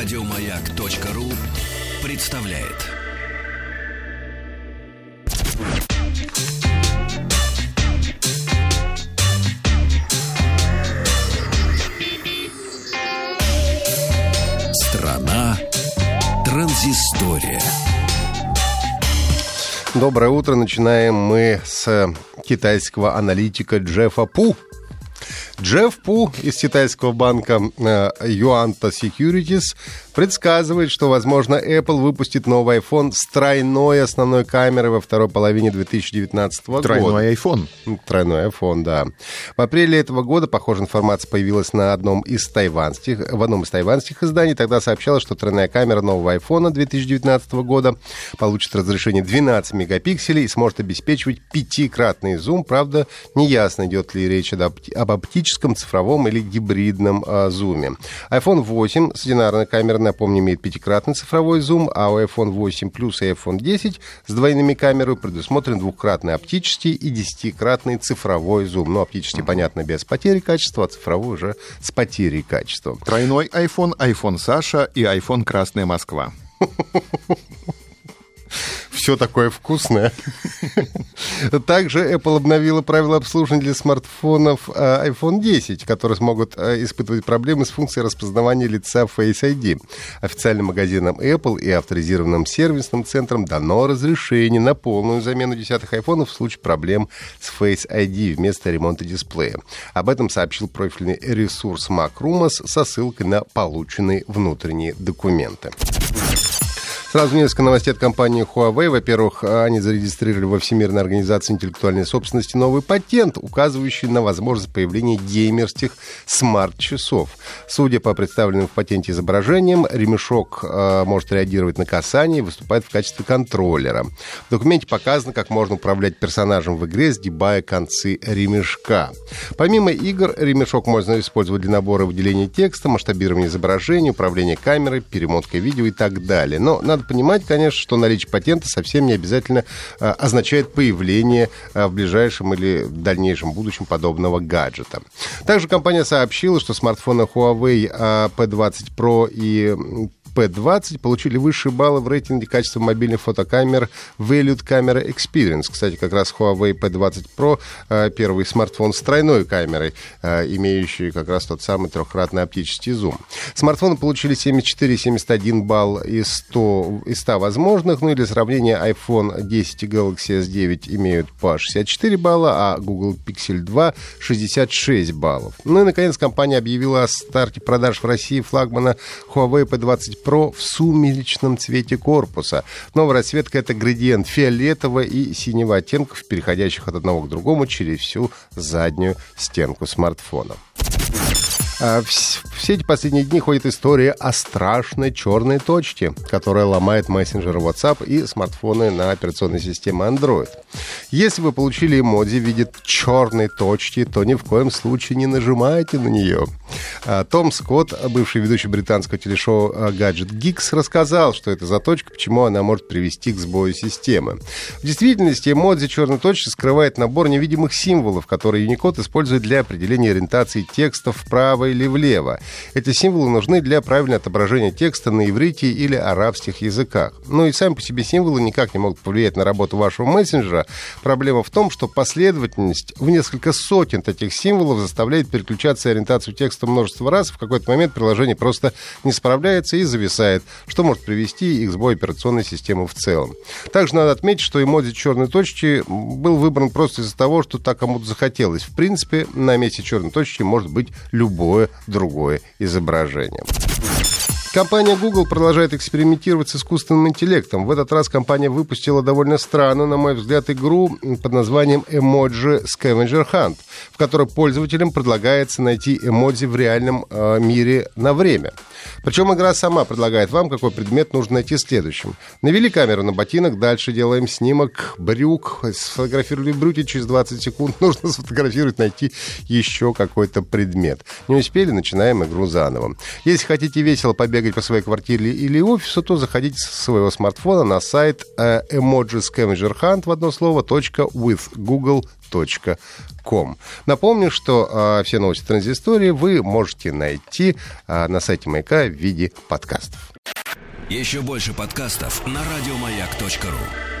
Радиомаяк.ру представляет. Страна транзистория. Доброе утро. Начинаем мы с китайского аналитика Джеффа Пу. Джефф Пу из китайского банка э, Yuanta Securities предсказывает, что, возможно, Apple выпустит новый iPhone с тройной основной камерой во второй половине 2019 года. Тройной iPhone. Тройной iPhone, да. В апреле этого года похожая информация появилась на одном из тайванских, в одном из тайванских изданий. Тогда сообщалось, что тройная камера нового iPhone 2019 года получит разрешение 12 мегапикселей и сможет обеспечивать пятикратный зум. Правда, неясно, идет ли речь об оптическом, цифровом или гибридном а, зуме. iPhone 8 с одинарной камерой, напомню, имеет пятикратный цифровой зум, а у iPhone 8 Plus и iPhone 10 с двойными камерами предусмотрен двухкратный оптический и десятикратный цифровой зум. Ну, оптический, понятно, без потери качества, а цифровой уже с потерей качества. Тройной iPhone, iPhone Саша и iPhone Красная Москва. все такое вкусное. Также Apple обновила правила обслуживания для смартфонов э, iPhone 10, которые смогут э, испытывать проблемы с функцией распознавания лица Face ID. Официальным магазинам Apple и авторизированным сервисным центрам дано разрешение на полную замену десятых айфонов в случае проблем с Face ID вместо ремонта дисплея. Об этом сообщил профильный ресурс MacRumors со ссылкой на полученные внутренние документы. Сразу несколько новостей от компании Huawei. Во-первых, они зарегистрировали во Всемирной организации интеллектуальной собственности новый патент, указывающий на возможность появления геймерских смарт-часов. Судя по представленным в патенте изображениям, ремешок э, может реагировать на касание и выступает в качестве контроллера. В документе показано, как можно управлять персонажем в игре, сгибая концы ремешка. Помимо игр, ремешок можно использовать для набора выделения текста, масштабирования изображения, управления камерой, перемоткой видео и так далее. Но надо надо понимать, конечно, что наличие патента совсем не обязательно а, означает появление а, в ближайшем или дальнейшем будущем подобного гаджета. Также компания сообщила, что смартфоны Huawei а, P20 Pro и P20 получили высшие баллы в рейтинге качества мобильных фотокамер Valued Camera Experience. Кстати, как раз Huawei P20 Pro э, первый смартфон с тройной камерой, э, имеющий как раз тот самый трехкратный оптический зум. Смартфоны получили 74 и 71 балл из 100, из 100 возможных. Ну и для сравнения iPhone 10 и Galaxy S9 имеют по 64 балла, а Google Pixel 2 66 баллов. Ну и, наконец, компания объявила о старте продаж в России флагмана Huawei P20 Pro в сумеречном цвете корпуса. Новая расцветка — это градиент фиолетового и синего оттенков, переходящих от одного к другому через всю заднюю стенку смартфона. А, все эти последние дни ходит история о страшной черной точке, которая ломает мессенджер WhatsApp и смартфоны на операционной системе Android. Если вы получили эмодзи в виде черной точки, то ни в коем случае не нажимайте на нее. А, Том Скотт, бывший ведущий британского телешоу а, Gadget Geeks, рассказал, что это за точка, почему она может привести к сбою системы. В действительности эмодзи черной точки скрывает набор невидимых символов, которые Unicode использует для определения ориентации текста вправо или влево. Эти символы нужны для правильного отображения текста на иврите или арабских языках. Ну и сами по себе символы никак не могут повлиять на работу вашего мессенджера. Проблема в том, что последовательность в несколько сотен таких символов заставляет переключаться ориентацию текста множество раз. В какой-то момент приложение просто не справляется и зависает, что может привести их к сбою операционной системы в целом. Также надо отметить, что эмодзи черной точки был выбран просто из-за того, что так кому-то захотелось. В принципе, на месте черной точки может быть любое любое другое изображение. Компания Google продолжает экспериментировать с искусственным интеллектом. В этот раз компания выпустила довольно странную, на мой взгляд, игру под названием Emoji Scavenger Hunt, в которой пользователям предлагается найти эмодзи в реальном э, мире на время. Причем игра сама предлагает вам, какой предмет нужно найти следующим. Навели камеру на ботинок, дальше делаем снимок брюк, сфотографировали брюки, через 20 секунд нужно сфотографировать, найти еще какой-то предмет. Не успели, начинаем игру заново. Если хотите весело побегать бегать по своей квартире или офису, то заходите со своего смартфона на сайт э, в одно слово .withgoogle.com. Напомню, что э, все новости транзистории вы можете найти э, на сайте Маяка в виде подкастов. Еще больше подкастов на радиомаяк.ру.